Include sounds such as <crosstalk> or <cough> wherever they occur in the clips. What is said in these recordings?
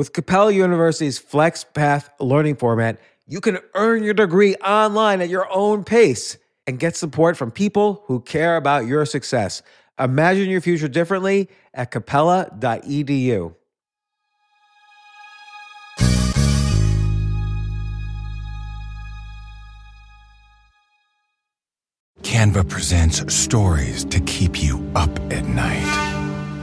With Capella University's FlexPath learning format, you can earn your degree online at your own pace and get support from people who care about your success. Imagine your future differently at capella.edu. Canva presents stories to keep you up at night.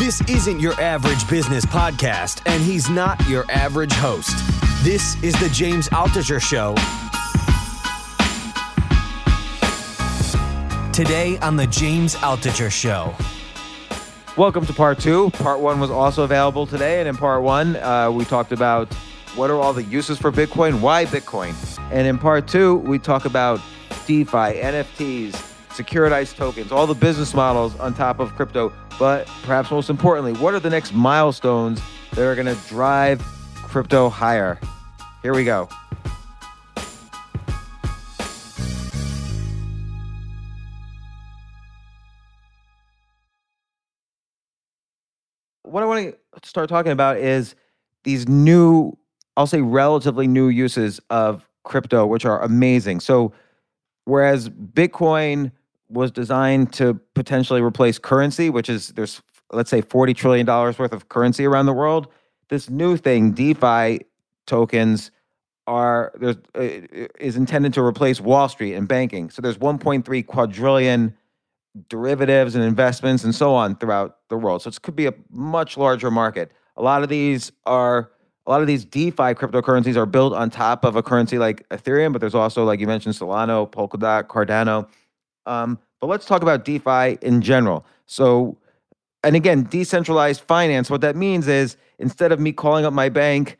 This isn't your average business podcast, and he's not your average host. This is the James Altucher Show. Today on the James Altucher Show. Welcome to part two. Part one was also available today. And in part one, uh, we talked about what are all the uses for Bitcoin, why Bitcoin. And in part two, we talk about DeFi, NFTs, securitized tokens, all the business models on top of crypto. But perhaps most importantly, what are the next milestones that are going to drive crypto higher? Here we go. What I want to start talking about is these new, I'll say relatively new uses of crypto, which are amazing. So, whereas Bitcoin was designed to potentially replace currency, which is there's let's say 40 trillion dollars worth of currency around the world. This new thing, DeFi tokens, are there's uh, is intended to replace Wall Street and banking. So there's 1.3 quadrillion derivatives and investments and so on throughout the world. So it could be a much larger market. A lot of these are a lot of these DeFi cryptocurrencies are built on top of a currency like Ethereum, but there's also like you mentioned Solana, Polkadot, Cardano. Um, but let's talk about DeFi in general. So, and again, decentralized finance. What that means is instead of me calling up my bank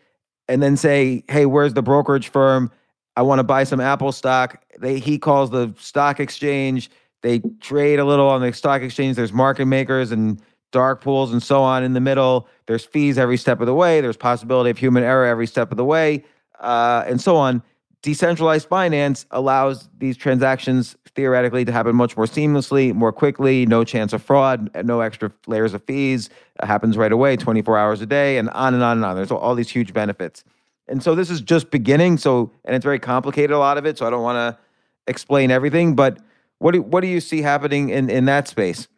and then say, "Hey, where's the brokerage firm? I want to buy some Apple stock." They he calls the stock exchange. They trade a little on the stock exchange. There's market makers and dark pools and so on in the middle. There's fees every step of the way. There's possibility of human error every step of the way, uh, and so on. Decentralized finance allows these transactions theoretically to happen much more seamlessly, more quickly, no chance of fraud, no extra layers of fees. It happens right away, 24 hours a day, and on and on and on. There's all these huge benefits. And so this is just beginning. So, and it's very complicated, a lot of it. So I don't want to explain everything, but what do, what do you see happening in, in that space?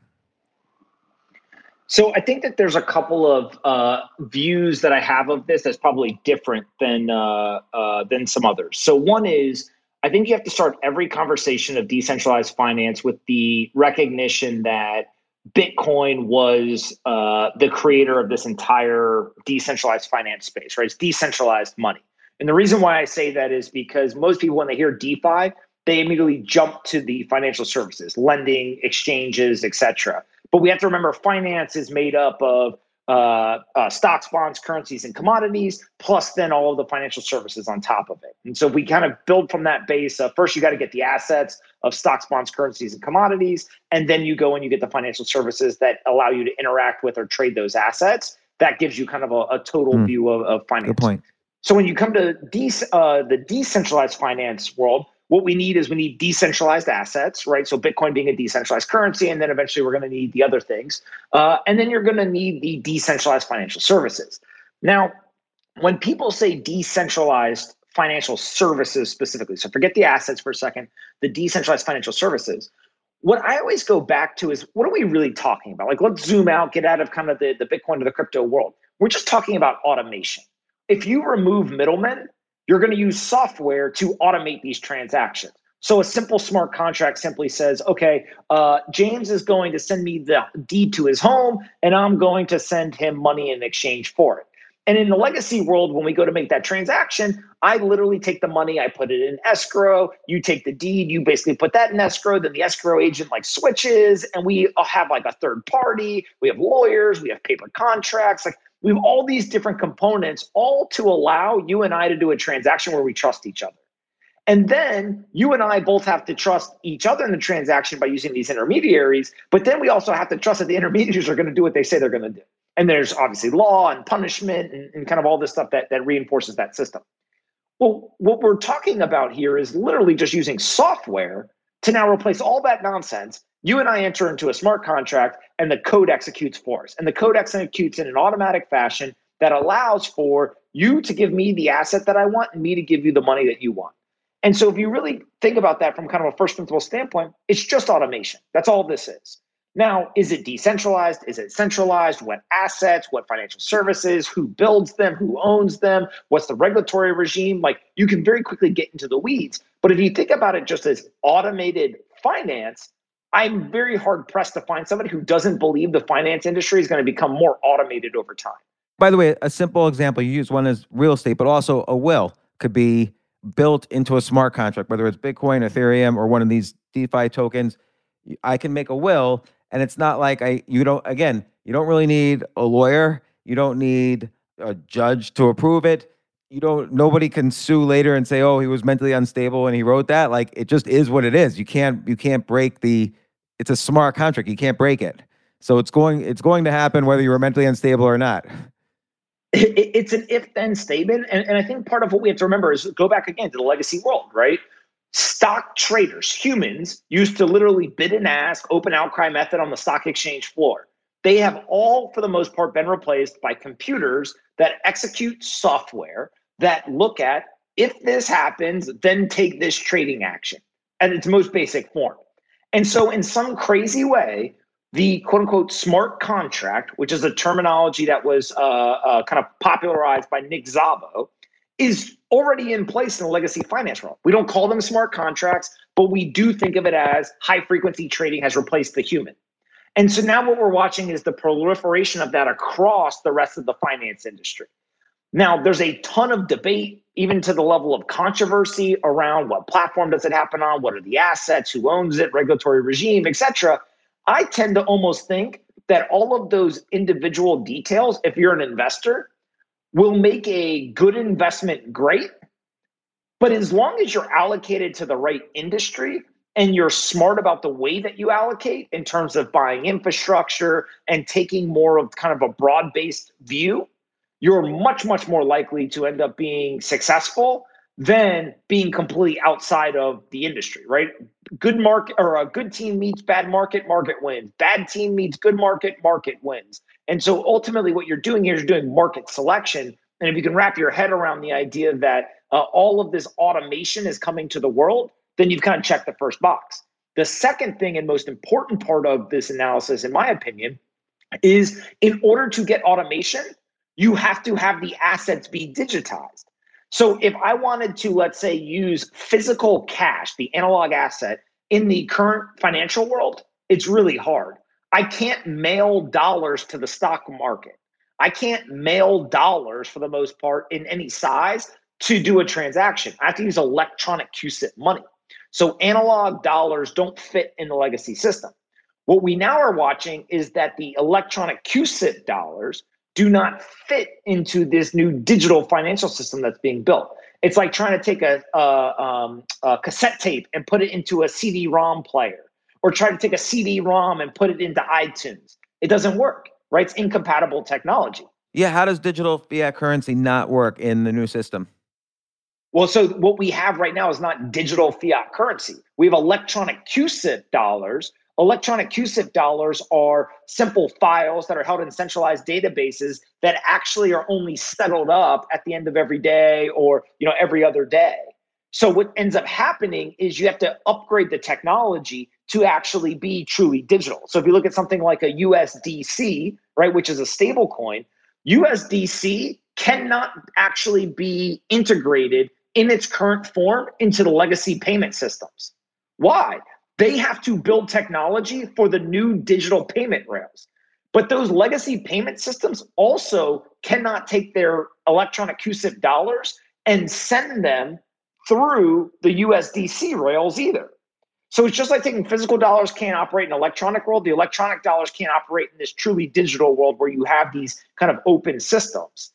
So I think that there's a couple of uh, views that I have of this that's probably different than uh, uh, than some others. So one is I think you have to start every conversation of decentralized finance with the recognition that Bitcoin was uh, the creator of this entire decentralized finance space, right? It's decentralized money. And the reason why I say that is because most people, when they hear DeFi, they immediately jump to the financial services, lending, exchanges, etc. But we have to remember finance is made up of uh, uh, stocks, bonds, currencies, and commodities, plus then all of the financial services on top of it. And so we kind of build from that base. Of, first, you got to get the assets of stocks, bonds, currencies, and commodities, and then you go and you get the financial services that allow you to interact with or trade those assets. That gives you kind of a, a total mm. view of, of finance. Good point. So when you come to de- uh, the decentralized finance world, what we need is we need decentralized assets, right? So Bitcoin being a decentralized currency, and then eventually we're going to need the other things. Uh, and then you're going to need the decentralized financial services. Now, when people say decentralized financial services specifically, so forget the assets for a second, the decentralized financial services, what I always go back to is what are we really talking about? Like, let's zoom out, get out of kind of the, the Bitcoin or the crypto world. We're just talking about automation. If you remove middlemen, you're going to use software to automate these transactions. So a simple smart contract simply says, okay, uh, James is going to send me the deed to his home, and I'm going to send him money in exchange for it. And in the legacy world, when we go to make that transaction, I literally take the money, I put it in escrow. You take the deed, you basically put that in escrow. Then the escrow agent like switches, and we have like a third party. We have lawyers, we have paper contracts. Like We have all these different components, all to allow you and I to do a transaction where we trust each other. And then you and I both have to trust each other in the transaction by using these intermediaries. But then we also have to trust that the intermediaries are going to do what they say they're going to do. And there's obviously law and punishment and, and kind of all this stuff that, that reinforces that system. Well, what we're talking about here is literally just using software to now replace all that nonsense. You and I enter into a smart contract and the code executes for us. And the code executes in an automatic fashion that allows for you to give me the asset that I want and me to give you the money that you want. And so if you really think about that from kind of a first principle standpoint, it's just automation. That's all this is. Now, is it decentralized? Is it centralized? What assets? What financial services? Who builds them? Who owns them? What's the regulatory regime? Like you can very quickly get into the weeds. But if you think about it just as automated finance, I'm very hard pressed to find somebody who doesn't believe the finance industry is going to become more automated over time. By the way, a simple example you use one is real estate, but also a will could be built into a smart contract, whether it's Bitcoin, Ethereum, or one of these DeFi tokens. I can make a will, and it's not like I you don't again, you don't really need a lawyer, you don't need a judge to approve it. You don't nobody can sue later and say, "Oh, he was mentally unstable and he wrote that." Like it just is what it is. You can't you can't break the it's a smart contract. You can't break it. So it's going it's going to happen whether you were mentally unstable or not it's an if then statement. And, and I think part of what we have to remember is go back again to the legacy world, right? Stock traders, humans, used to literally bid and ask, open outcry method on the stock exchange floor. They have all, for the most part, been replaced by computers that execute software that look at if this happens, then take this trading action at its most basic form. And so, in some crazy way, the quote unquote smart contract, which is a terminology that was uh, uh, kind of popularized by Nick Szabo, is already in place in the legacy finance world. We don't call them smart contracts, but we do think of it as high frequency trading has replaced the human. And so now what we're watching is the proliferation of that across the rest of the finance industry. Now, there's a ton of debate, even to the level of controversy around what platform does it happen on, what are the assets, who owns it, regulatory regime, et cetera. I tend to almost think that all of those individual details, if you're an investor, will make a good investment great. But as long as you're allocated to the right industry and you're smart about the way that you allocate in terms of buying infrastructure and taking more of kind of a broad based view, you're much, much more likely to end up being successful than being completely outside of the industry, right? Good market or a good team meets bad market, market wins. Bad team meets good market, market wins. And so ultimately, what you're doing here is doing market selection. And if you can wrap your head around the idea that uh, all of this automation is coming to the world, then you've kind of checked the first box. The second thing and most important part of this analysis, in my opinion, is in order to get automation, you have to have the assets be digitized. So if I wanted to, let's say, use physical cash, the analog asset, in the current financial world, it's really hard. I can't mail dollars to the stock market. I can't mail dollars for the most part in any size to do a transaction. I have to use electronic CUSIP money. So analog dollars don't fit in the legacy system. What we now are watching is that the electronic CUSIP dollars do not fit into this new digital financial system that's being built. It's like trying to take a, a, um, a cassette tape and put it into a CD-ROM player, or try to take a CD-ROM and put it into iTunes. It doesn't work, right? It's incompatible technology. Yeah, how does digital fiat currency not work in the new system? Well, so what we have right now is not digital fiat currency. We have electronic CUSIP dollars, Electronic CUSIP dollars are simple files that are held in centralized databases that actually are only settled up at the end of every day or you know every other day. So what ends up happening is you have to upgrade the technology to actually be truly digital. So if you look at something like a USDC, right, which is a stable coin, USDC cannot actually be integrated in its current form into the legacy payment systems. Why? They have to build technology for the new digital payment rails. But those legacy payment systems also cannot take their electronic CUSIP dollars and send them through the USDC rails either. So it's just like taking physical dollars can't operate in electronic world. The electronic dollars can't operate in this truly digital world where you have these kind of open systems.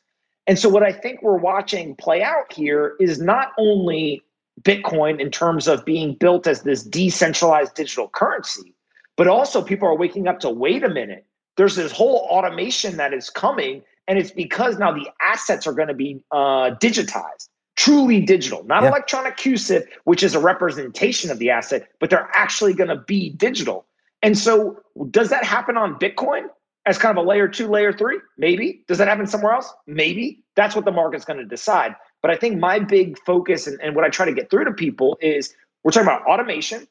And so what I think we're watching play out here is not only Bitcoin in terms of being built as this decentralized digital currency, but also people are waking up to wait a minute. There's this whole automation that is coming, and it's because now the assets are going to be uh, digitized, truly digital, not yeah. electronic CUSIP, which is a representation of the asset, but they're actually going to be digital. And so, does that happen on Bitcoin as kind of a layer two, layer three? Maybe. Does that happen somewhere else? Maybe. That's what the market's going to decide. But I think my big focus and, and what I try to get through to people is we're talking about automation,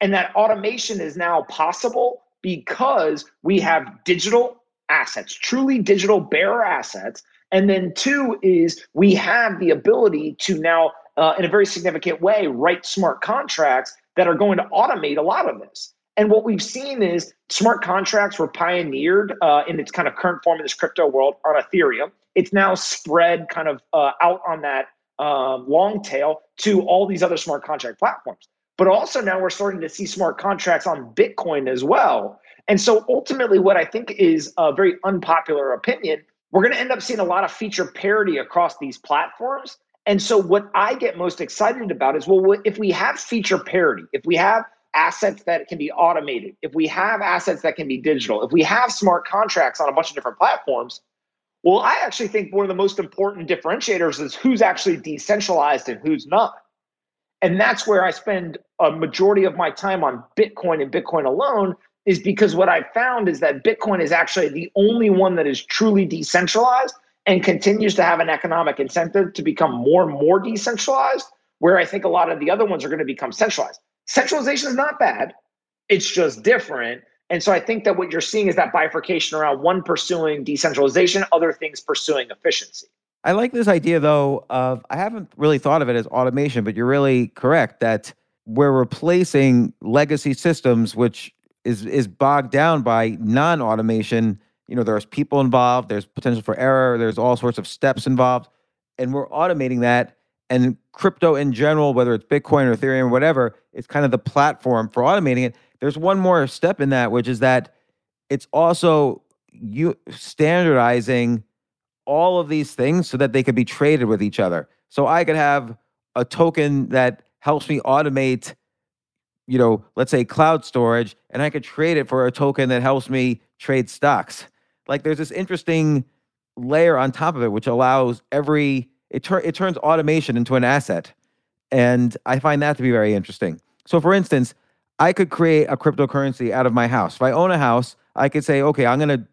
and that automation is now possible because we have digital assets, truly digital bearer assets. And then two is we have the ability to now, uh, in a very significant way, write smart contracts that are going to automate a lot of this. And what we've seen is smart contracts were pioneered uh, in its kind of current form in this crypto world on Ethereum. It's now spread kind of uh, out on that um, long tail to all these other smart contract platforms. But also now we're starting to see smart contracts on Bitcoin as well. And so ultimately, what I think is a very unpopular opinion, we're going to end up seeing a lot of feature parity across these platforms. And so what I get most excited about is well, if we have feature parity, if we have assets that can be automated, if we have assets that can be digital, if we have smart contracts on a bunch of different platforms, well, I actually think one of the most important differentiators is who's actually decentralized and who's not. And that's where I spend a majority of my time on Bitcoin and Bitcoin alone, is because what I've found is that Bitcoin is actually the only one that is truly decentralized and continues to have an economic incentive to become more and more decentralized, where I think a lot of the other ones are going to become centralized. Centralization is not bad, it's just different. And so I think that what you're seeing is that bifurcation around one pursuing decentralization, other things pursuing efficiency. I like this idea though of I haven't really thought of it as automation, but you're really correct that we're replacing legacy systems which is is bogged down by non-automation. You know, there's people involved, there's potential for error, there's all sorts of steps involved, and we're automating that. And crypto in general, whether it's Bitcoin or Ethereum or whatever, it's kind of the platform for automating it. There's one more step in that, which is that it's also you standardizing all of these things so that they could be traded with each other. So I could have a token that helps me automate, you know, let's say cloud storage, and I could trade it for a token that helps me trade stocks. Like there's this interesting layer on top of it, which allows every it, tur- it turns automation into an asset. And I find that to be very interesting. So, for instance, I could create a cryptocurrency out of my house. If I own a house, I could say, okay, I'm going to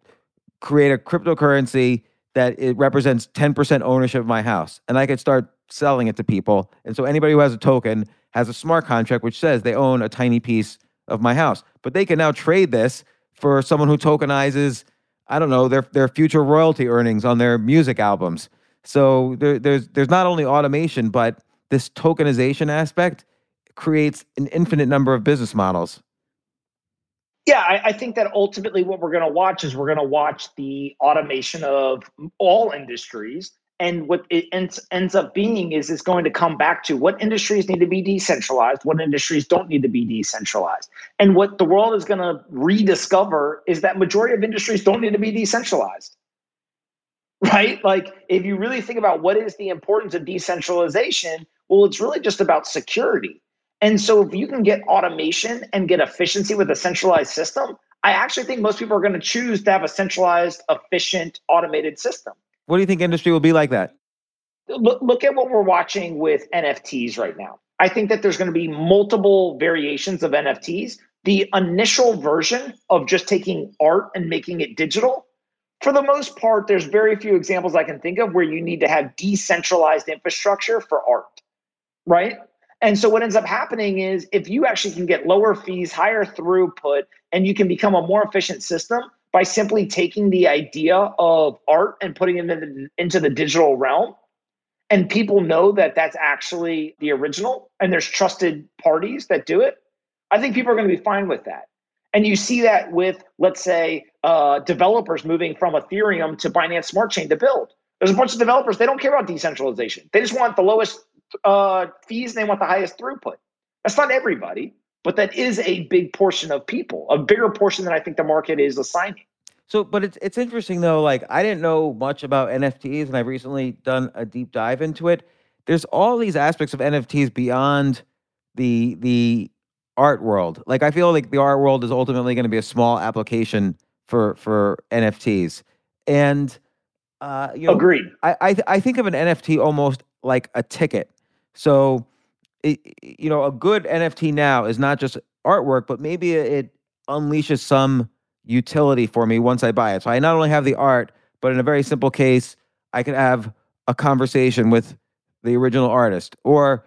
create a cryptocurrency that it represents 10% ownership of my house. And I could start selling it to people. And so anybody who has a token has a smart contract which says they own a tiny piece of my house. But they can now trade this for someone who tokenizes, I don't know, their, their future royalty earnings on their music albums. So there, there's there's not only automation, but this tokenization aspect creates an infinite number of business models. Yeah, I, I think that ultimately what we're going to watch is we're going to watch the automation of all industries. And what it ends, ends up being is it's going to come back to what industries need to be decentralized, what industries don't need to be decentralized. And what the world is going to rediscover is that majority of industries don't need to be decentralized right? Like, if you really think about what is the importance of decentralization, well, it's really just about security. And so, if you can get automation and get efficiency with a centralized system, I actually think most people are going to choose to have a centralized, efficient, automated system. What do you think industry will be like that? Look, look at what we're watching with NFTs right now. I think that there's going to be multiple variations of NFTs. The initial version of just taking art and making it digital for the most part, there's very few examples I can think of where you need to have decentralized infrastructure for art, right? And so what ends up happening is if you actually can get lower fees, higher throughput, and you can become a more efficient system by simply taking the idea of art and putting it into the, into the digital realm, and people know that that's actually the original, and there's trusted parties that do it, I think people are going to be fine with that. And you see that with, let's say, uh, developers moving from Ethereum to Binance Smart Chain to build. There's a bunch of developers, they don't care about decentralization. They just want the lowest uh, fees and they want the highest throughput. That's not everybody, but that is a big portion of people, a bigger portion than I think the market is assigning. So, but it's it's interesting though. Like I didn't know much about NFTs, and I've recently done a deep dive into it. There's all these aspects of NFTs beyond the the art world. Like I feel like the art world is ultimately going to be a small application for for NFTs, and uh, you know, Agreed. I I, th- I think of an NFT almost like a ticket. So, it, you know, a good NFT now is not just artwork, but maybe it unleashes some utility for me once I buy it. So I not only have the art, but in a very simple case, I could have a conversation with the original artist, or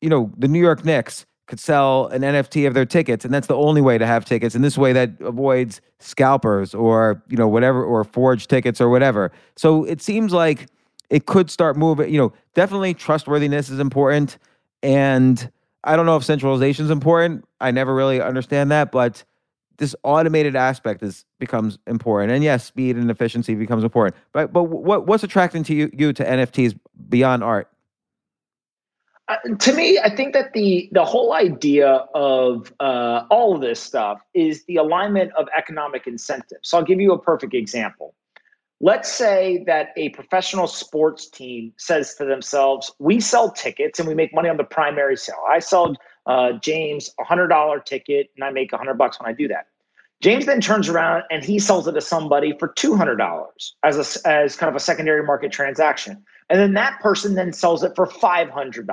you know, the New York Knicks could sell an NFT of their tickets, and that's the only way to have tickets. And this way, that avoids scalpers or you know whatever or forged tickets or whatever. So it seems like it could start moving. You know, definitely trustworthiness is important, and I don't know if centralization is important. I never really understand that, but this automated aspect is becomes important. And yes, speed and efficiency becomes important. But but what what's attracting to you, you to NFTs beyond art? Uh, to me, I think that the the whole idea of uh, all of this stuff is the alignment of economic incentives. So I'll give you a perfect example. Let's say that a professional sports team says to themselves, "We sell tickets and we make money on the primary sale. I sold uh, James a hundred dollar ticket and I make a hundred bucks when I do that." James then turns around and he sells it to somebody for two hundred dollars as a, as kind of a secondary market transaction. And then that person then sells it for $500.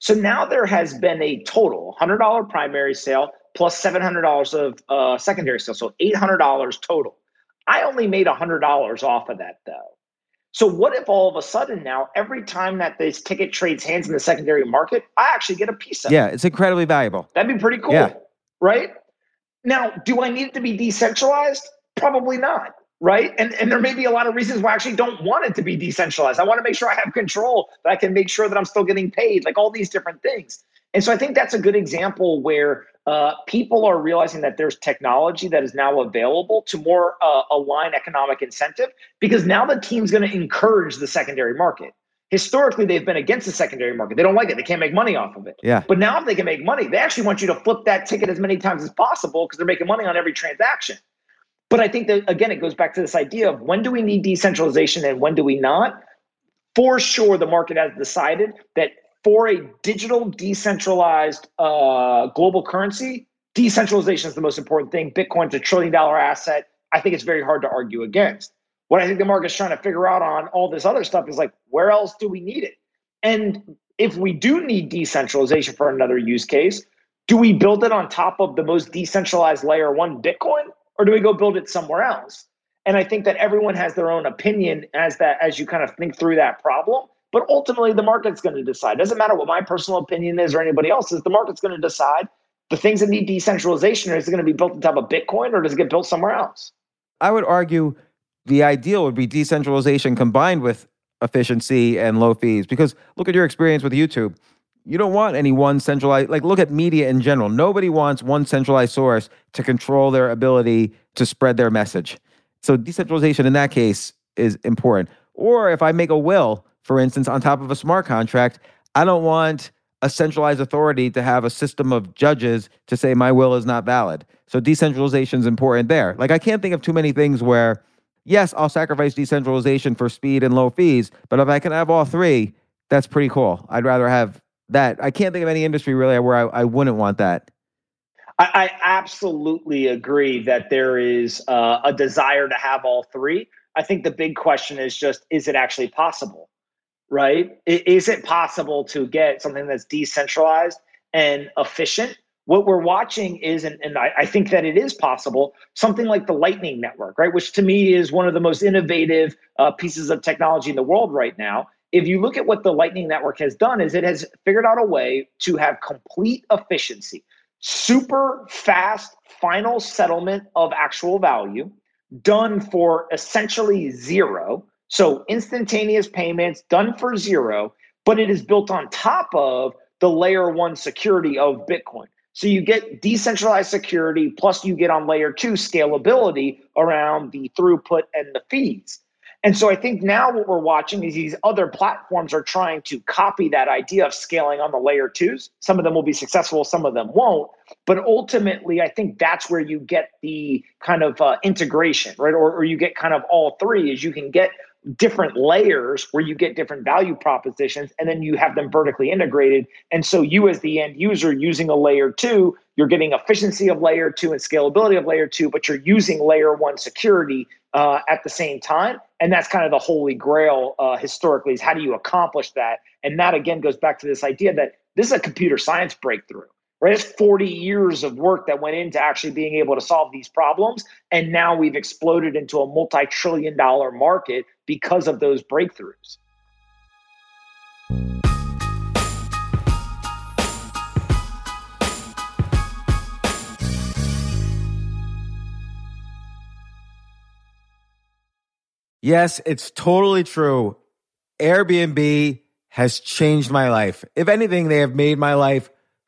So now there has been a total $100 primary sale plus $700 of uh, secondary sale. So $800 total. I only made $100 off of that though. So what if all of a sudden now, every time that this ticket trades hands in the secondary market, I actually get a piece of Yeah, it? Yeah, it's incredibly valuable. That'd be pretty cool, Yeah. right? Now, do I need it to be decentralized? Probably not, right? And and there may be a lot of reasons why I actually don't want it to be decentralized. I want to make sure I have control, that I can make sure that I'm still getting paid, like all these different things. And so I think that's a good example where uh, people are realizing that there's technology that is now available to more uh, align economic incentive because now the team's going to encourage the secondary market. Historically, they've been against the secondary market. They don't like it. They can't make money off of it. Yeah. But now, if they can make money, they actually want you to flip that ticket as many times as possible because they're making money on every transaction. But I think that, again, it goes back to this idea of when do we need decentralization and when do we not? For sure, the market has decided that for a digital, decentralized uh, global currency, decentralization is the most important thing. Bitcoin's a trillion dollar asset. I think it's very hard to argue against. What I think the market's trying to figure out on all this other stuff is like, where else do we need it? And if we do need decentralization for another use case, do we build it on top of the most decentralized layer one Bitcoin, or do we go build it somewhere else? And I think that everyone has their own opinion as that as you kind of think through that problem. But ultimately, the market's going to decide. Doesn't matter what my personal opinion is or anybody else's. The market's going to decide the things that need decentralization. Or Is it going to be built on top of Bitcoin, or does it get built somewhere else? I would argue the ideal would be decentralization combined with efficiency and low fees. Because look at your experience with YouTube. You don't want any one centralized, like, look at media in general. Nobody wants one centralized source to control their ability to spread their message. So, decentralization in that case is important. Or if I make a will, for instance, on top of a smart contract, I don't want a centralized authority to have a system of judges to say my will is not valid. So decentralization is important there. Like I can't think of too many things where, yes, I'll sacrifice decentralization for speed and low fees, but if I can have all three, that's pretty cool. I'd rather have that. I can't think of any industry really where I, I wouldn't want that. I, I absolutely agree that there is uh, a desire to have all three. I think the big question is just is it actually possible? Right? Is it possible to get something that's decentralized and efficient? What we're watching is, and, and I, I think that it is possible, something like the Lightning Network, right? Which to me is one of the most innovative uh, pieces of technology in the world right now. If you look at what the Lightning Network has done, is it has figured out a way to have complete efficiency super fast final settlement of actual value done for essentially zero. So instantaneous payments done for zero, but it is built on top of the layer one security of Bitcoin. So you get decentralized security, plus you get on layer two scalability around the throughput and the fees. And so I think now what we're watching is these other platforms are trying to copy that idea of scaling on the layer twos. Some of them will be successful, some of them won't. But ultimately, I think that's where you get the kind of uh, integration, right? Or, or you get kind of all three is you can get different layers where you get different value propositions and then you have them vertically integrated. And so you as the end user using a layer two, you're getting efficiency of layer two and scalability of layer two, but you're using layer one security uh, at the same time. And that's kind of the holy grail uh, historically is how do you accomplish that? And that again goes back to this idea that this is a computer science breakthrough right? It's 40 years of work that went into actually being able to solve these problems. And now we've exploded into a multi trillion dollar market because of those breakthroughs. Yes, it's totally true. Airbnb has changed my life. If anything, they have made my life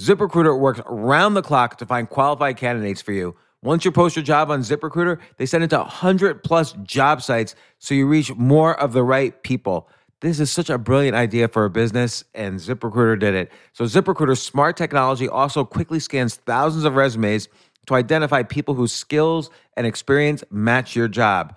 ZipRecruiter works around the clock to find qualified candidates for you. Once you post your job on ZipRecruiter, they send it to 100 plus job sites so you reach more of the right people. This is such a brilliant idea for a business, and ZipRecruiter did it. So, ZipRecruiter's smart technology also quickly scans thousands of resumes to identify people whose skills and experience match your job.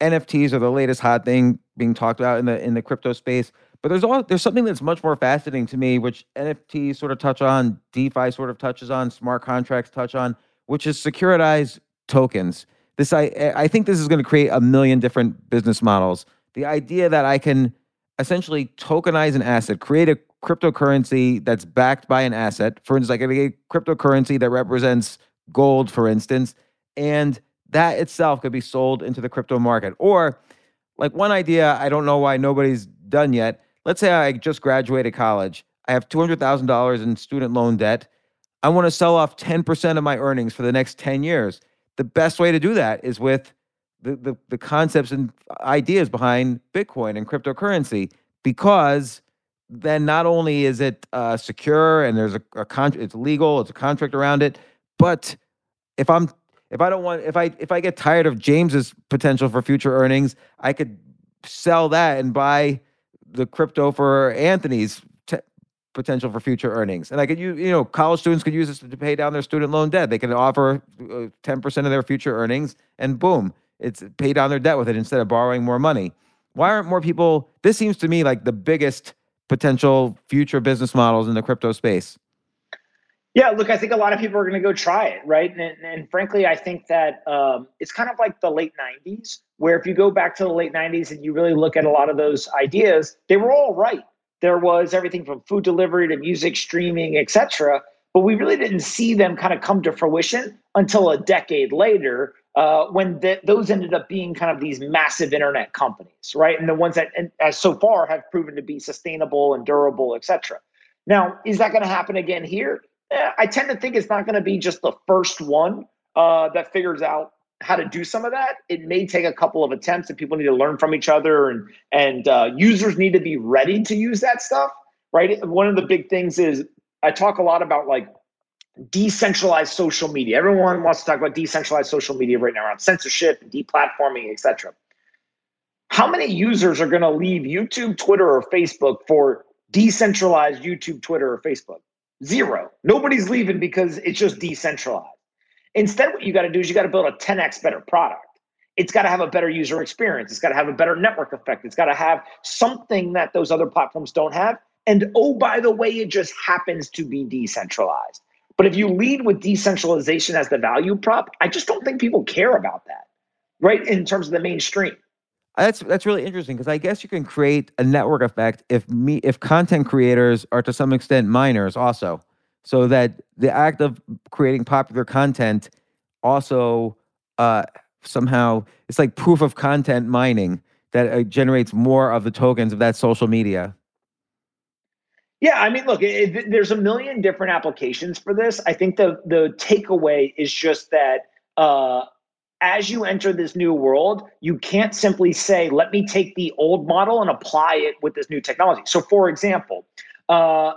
NFTs are the latest hot thing being talked about in the in the crypto space. But there's all there's something that's much more fascinating to me, which NFTs sort of touch on, DeFi sort of touches on, smart contracts touch on, which is securitized tokens. This I I think this is going to create a million different business models. The idea that I can essentially tokenize an asset, create a cryptocurrency that's backed by an asset. For instance, can get cryptocurrency that represents gold, for instance, and that itself could be sold into the crypto market. Or, like one idea, I don't know why nobody's done yet. Let's say I just graduated college. I have $200,000 in student loan debt. I want to sell off 10% of my earnings for the next 10 years. The best way to do that is with the, the, the concepts and ideas behind Bitcoin and cryptocurrency, because then not only is it uh, secure and there's a, a it's legal, it's a contract around it, but if I'm if I don't want if I if I get tired of James's potential for future earnings, I could sell that and buy the crypto for Anthony's t- potential for future earnings. And I could use, you know, college students could use this to pay down their student loan debt. They can offer uh, 10% of their future earnings and boom, it's pay down their debt with it instead of borrowing more money. Why aren't more people? This seems to me like the biggest potential future business models in the crypto space. Yeah, look, I think a lot of people are going to go try it, right? And, and frankly, I think that um, it's kind of like the late 90s, where if you go back to the late 90s and you really look at a lot of those ideas, they were all right. There was everything from food delivery to music streaming, etc. But we really didn't see them kind of come to fruition until a decade later, uh, when th- those ended up being kind of these massive internet companies, right? And the ones that, and, as so far, have proven to be sustainable and durable, etc. Now, is that going to happen again here? Eh, I tend to think it's not going to be just the first one uh, that figures out how to do some of that. It may take a couple of attempts, and people need to learn from each other, and and uh, users need to be ready to use that stuff. Right. One of the big things is I talk a lot about like decentralized social media. Everyone wants to talk about decentralized social media right now around censorship, and deplatforming, etc. How many users are going to leave YouTube, Twitter, or Facebook for decentralized YouTube, Twitter, or Facebook? Zero. Nobody's leaving because it's just decentralized. Instead, what you got to do is you got to build a 10x better product. It's got to have a better user experience. It's got to have a better network effect. It's got to have something that those other platforms don't have. And oh, by the way, it just happens to be decentralized. But if you lead with decentralization as the value prop, I just don't think people care about that, right? In terms of the mainstream. That's that's really interesting because I guess you can create a network effect if me if content creators are to some extent miners also, so that the act of creating popular content also uh, somehow it's like proof of content mining that uh, generates more of the tokens of that social media. Yeah, I mean, look, it, it, there's a million different applications for this. I think the the takeaway is just that uh, as you enter this new world, you can't simply say, let me take the old model and apply it with this new technology. So, for example, uh,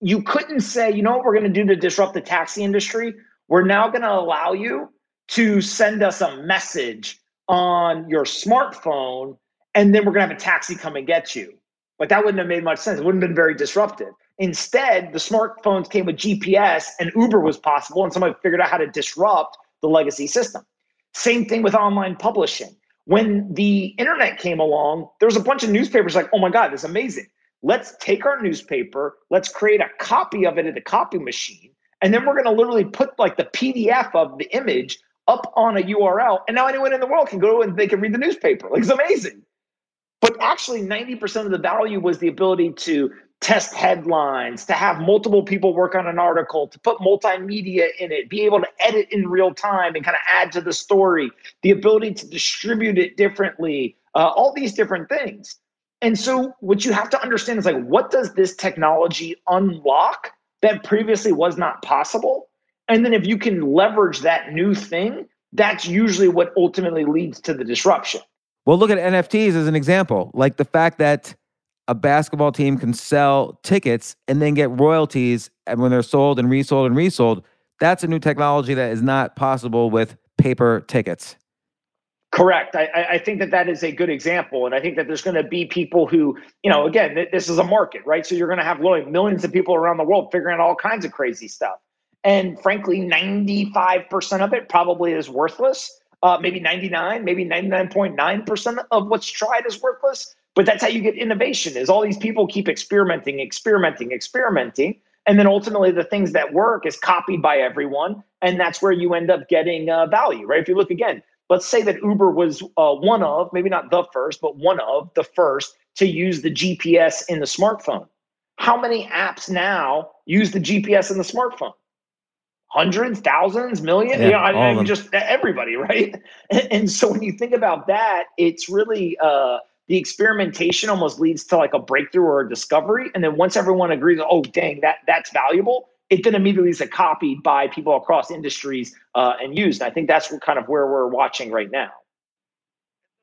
you couldn't say, you know what we're going to do to disrupt the taxi industry? We're now going to allow you to send us a message on your smartphone, and then we're going to have a taxi come and get you. But that wouldn't have made much sense. It wouldn't have been very disruptive. Instead, the smartphones came with GPS, and Uber was possible, and somebody figured out how to disrupt the legacy system. Same thing with online publishing. When the internet came along, there was a bunch of newspapers like, oh my God, this is amazing. Let's take our newspaper, let's create a copy of it at a copy machine, and then we're going to literally put like the PDF of the image up on a URL. And now anyone in the world can go and they can read the newspaper. Like it's amazing. But actually, 90% of the value was the ability to test headlines, to have multiple people work on an article, to put multimedia in it, be able to edit in real time and kind of add to the story, the ability to distribute it differently, uh, all these different things. And so, what you have to understand is like, what does this technology unlock that previously was not possible? And then, if you can leverage that new thing, that's usually what ultimately leads to the disruption. Well, look at NFTs as an example, like the fact that a basketball team can sell tickets and then get royalties and when they're sold and resold and resold. That's a new technology that is not possible with paper tickets. Correct. I, I think that that is a good example. And I think that there's going to be people who, you know, again, this is a market, right? So you're going to have millions of people around the world figuring out all kinds of crazy stuff. And frankly, 95% of it probably is worthless. Uh, maybe 99, maybe 99.9% of what's tried is worthless. But that's how you get innovation is all these people keep experimenting, experimenting, experimenting. And then ultimately the things that work is copied by everyone. And that's where you end up getting uh, value, right? If you look again, let's say that Uber was uh, one of, maybe not the first, but one of the first to use the GPS in the smartphone. How many apps now use the GPS in the smartphone? Hundreds, thousands, millions, yeah, you know, I mean, just everybody, <laughs> right? And, and, so when you think about that, it's really uh, the experimentation almost leads to like a breakthrough or a discovery. And then once everyone agrees, oh, dang, that that's valuable, it then immediately is copied by people across industries uh, and used. And I think that's what kind of where we're watching right now.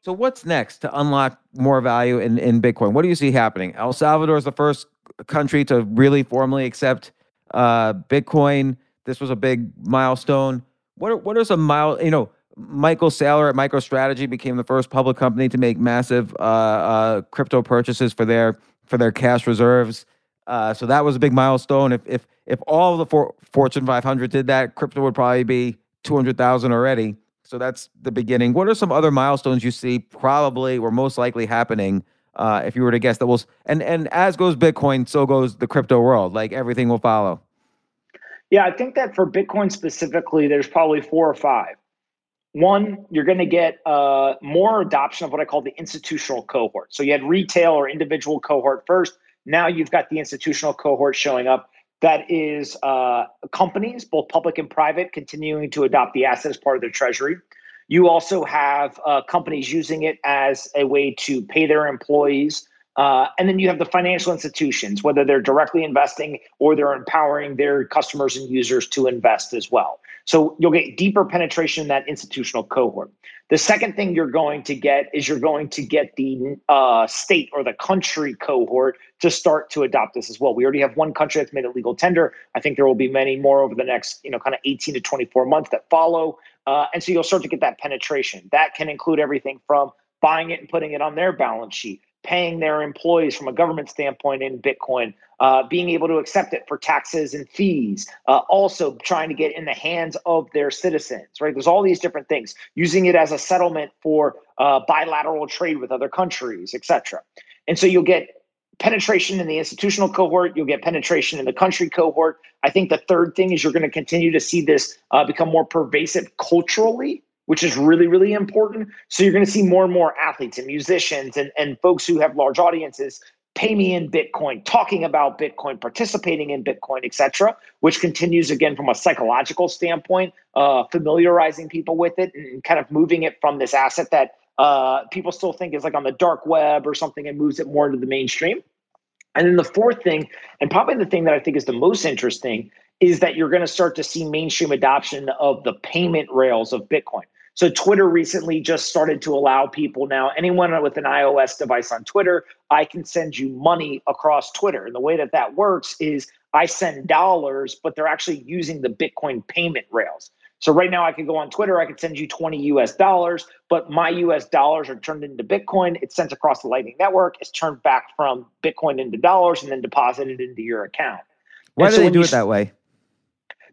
So what's next to unlock more value in, in Bitcoin? What do you see happening? El Salvador is the first country to really formally accept uh, Bitcoin. This was a big milestone. What are, what are some mile? You know, Michael Saylor at MicroStrategy became the first public company to make massive uh, uh, crypto purchases for their for their cash reserves. Uh, so that was a big milestone. If if if all the for, Fortune 500 did that, crypto would probably be 200,000 already. So that's the beginning. What are some other milestones you see probably or most likely happening? Uh, if you were to guess that will and and as goes Bitcoin, so goes the crypto world. Like everything will follow. Yeah, I think that for Bitcoin specifically, there's probably four or five. One, you're going to get uh, more adoption of what I call the institutional cohort. So you had retail or individual cohort first. Now you've got the institutional cohort showing up. That is uh, companies, both public and private, continuing to adopt the asset as part of their treasury. You also have uh, companies using it as a way to pay their employees. Uh, and then you have the financial institutions, whether they're directly investing or they're empowering their customers and users to invest as well. So you'll get deeper penetration in that institutional cohort. The second thing you're going to get is you're going to get the uh, state or the country cohort to start to adopt this as well. We already have one country that's made a legal tender. I think there will be many more over the next, you know, kind of 18 to 24 months that follow. Uh, and so you'll start to get that penetration. That can include everything from buying it and putting it on their balance sheet, paying their employees from a government standpoint in Bitcoin, uh, being able to accept it for taxes and fees, uh, also trying to get in the hands of their citizens, right? There's all these different things, using it as a settlement for uh, bilateral trade with other countries, et cetera. And so you'll get penetration in the institutional cohort, you'll get penetration in the country cohort. I think the third thing is you're going to continue to see this uh, become more pervasive culturally which is really, really important. So you're going to see more and more athletes and musicians and, and folks who have large audiences pay me in Bitcoin, talking about Bitcoin, participating in Bitcoin, etc., which continues again from a psychological standpoint, uh, familiarizing people with it and kind of moving it from this asset that uh, people still think is like on the dark web or something and moves it more into the mainstream. And then the fourth thing, and probably the thing that I think is the most interesting, is that you're going to start to see mainstream adoption of the payment rails of Bitcoin. So Twitter recently just started to allow people now, anyone with an iOS device on Twitter, I can send you money across Twitter. And the way that that works is I send dollars, but they're actually using the Bitcoin payment rails. So right now I could go on Twitter, I could send you 20 US dollars, but my US dollars are turned into Bitcoin. It's sent across the Lightning Network. It's turned back from Bitcoin into dollars and then deposited into your account. Why and do so they do it that way?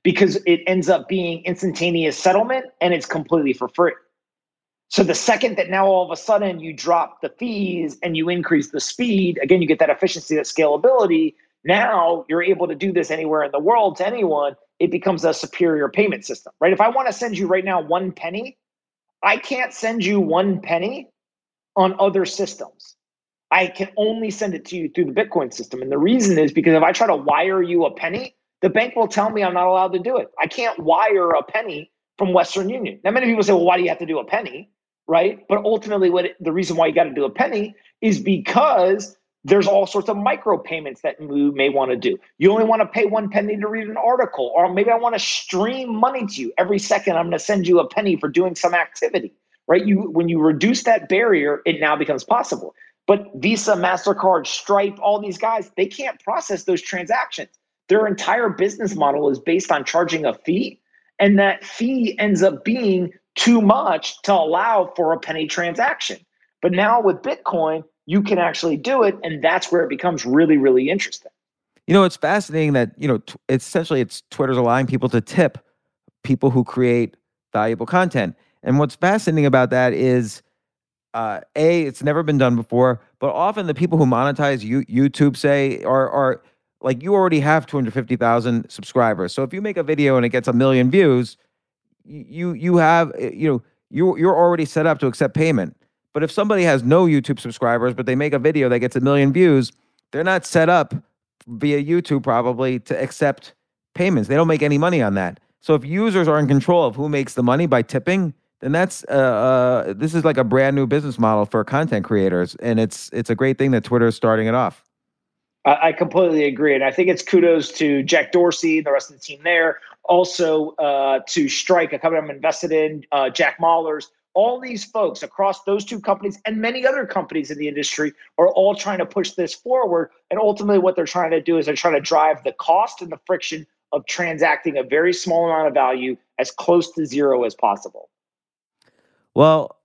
Because it ends up being instantaneous settlement and it's completely for free. So the second that now all of a sudden you drop the fees and you increase the speed, again, you get that efficiency, that scalability. Now you're able to do this anywhere in the world to anyone. It becomes a superior payment system, right? If I want to send you right now one penny, I can't send you one penny on other systems. I can only send it to you through the Bitcoin system. And the reason is because if I try to wire you a penny, the bank will tell me I'm not allowed to do it. I can't wire a penny from Western Union. Now, many people say, well, why do you have to do a penny? Right. But ultimately, what the reason why you got to do a penny is because there's all sorts of micro payments that you may want to do. You only want to pay one penny to read an article, or maybe I want to stream money to you every second. I'm going to send you a penny for doing some activity, right? You when you reduce that barrier, it now becomes possible. But Visa, Mastercard, Stripe, all these guys, they can't process those transactions. Their entire business model is based on charging a fee. And that fee ends up being too much to allow for a penny transaction. But now with Bitcoin, you can actually do it. And that's where it becomes really, really interesting. You know, it's fascinating that, you know, t- essentially it's Twitter's allowing people to tip people who create valuable content. And what's fascinating about that is, uh, a, it's never been done before, but often the people who monetize you, YouTube say are are like you already have 250,000 subscribers. So if you make a video and it gets a million views, you you have eh, you know you you're already set up to accept payment. But if somebody has no YouTube subscribers but they make a video that gets a million views, they're not set up via YouTube probably to accept payments. They don't make any money on that. So if users are in control of who makes the money by tipping, then that's uh, uh, this is like a brand new business model for content creators, and it's it's a great thing that Twitter is starting it off. I completely agree, and I think it's kudos to Jack Dorsey, and the rest of the team there, also uh, to Strike, a company I'm invested in, uh, Jack Mallers. All these folks across those two companies and many other companies in the industry are all trying to push this forward. And ultimately, what they're trying to do is they're trying to drive the cost and the friction of transacting a very small amount of value as close to zero as possible. Well,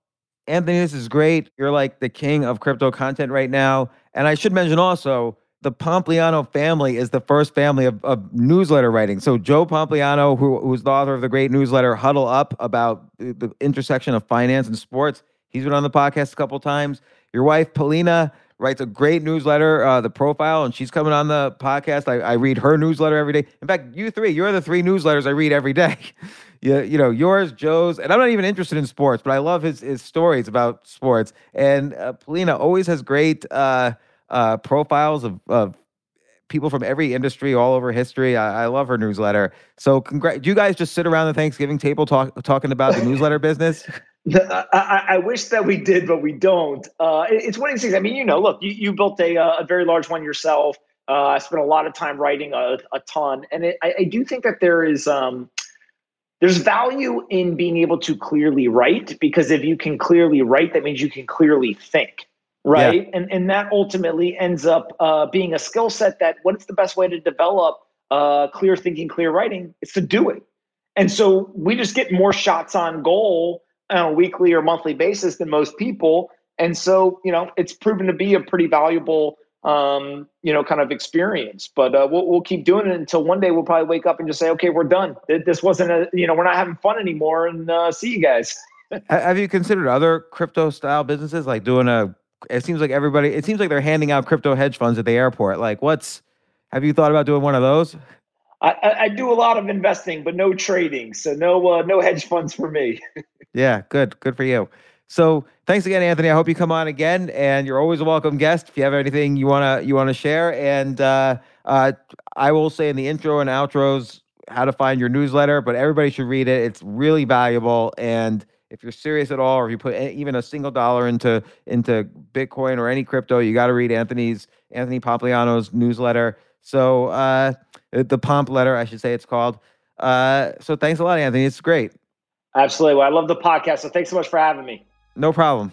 Anthony, this is great. You're like the king of crypto content right now. And I should mention also, the Pompliano family is the first family of, of newsletter writing. So Joe Pompliano, who, who's the author of the great newsletter Huddle Up about the, intersection of finance and sports, he's been on the podcast a couple times. Your wife Polina writes a great newsletter, uh, the profile, and she's coming on the podcast. I, I read her newsletter every day. In fact, you three, you're the three newsletters I read every day. <laughs> you, you know, yours, Joe's, and I'm not even interested in sports, but I love his his stories about sports. And uh, Polina always has great. Uh, uh, profiles of, of people from every industry all over history. I, I love her newsletter. So, congr- do you guys just sit around the Thanksgiving table talk, talking about the newsletter <laughs> business? I, I, wish that we did, but we don't. Uh, it, it's one of these things. I mean, you know, look, you, you built a, a very large one yourself. Uh, I spent a lot of time writing a, a ton, and it, I, I, do think that there is um, there's value in being able to clearly write because if you can clearly write, that means you can clearly think right? Yeah. And and that ultimately ends up uh, being a skill set that what's the best way to develop uh, clear thinking, clear writing? It's to do it. And so we just get more shots on goal on a weekly or monthly basis than most people. And so you know it's proven to be a pretty valuable um, you know, kind of experience. But uh, we'll, we'll keep doing it until one day we'll probably wake up and just say, okay, we're done. This wasn't a, you know, we're not having fun anymore and uh, see you guys. Have you considered other crypto style businesses like doing a it seems like everybody. It seems like they're handing out crypto hedge funds at the airport. Like, what's? Have you thought about doing one of those? I, I do a lot of investing, but no trading. So no uh, no hedge funds for me. <laughs> yeah, good, good for you. So thanks again, Anthony. I hope you come on again, and you're always a welcome guest. If you have anything you wanna you wanna share, and uh, uh, I will say in the intro and outros how to find your newsletter, but everybody should read it. It's really valuable and if you're serious at all, or if you put even a single dollar into into Bitcoin or any crypto, you got to read Anthony's Anthony Pompliano's newsletter. So uh, the Pomp letter, I should say, it's called. Uh, so thanks a lot, Anthony. It's great. Absolutely. Well, I love the podcast. So thanks so much for having me. No problem.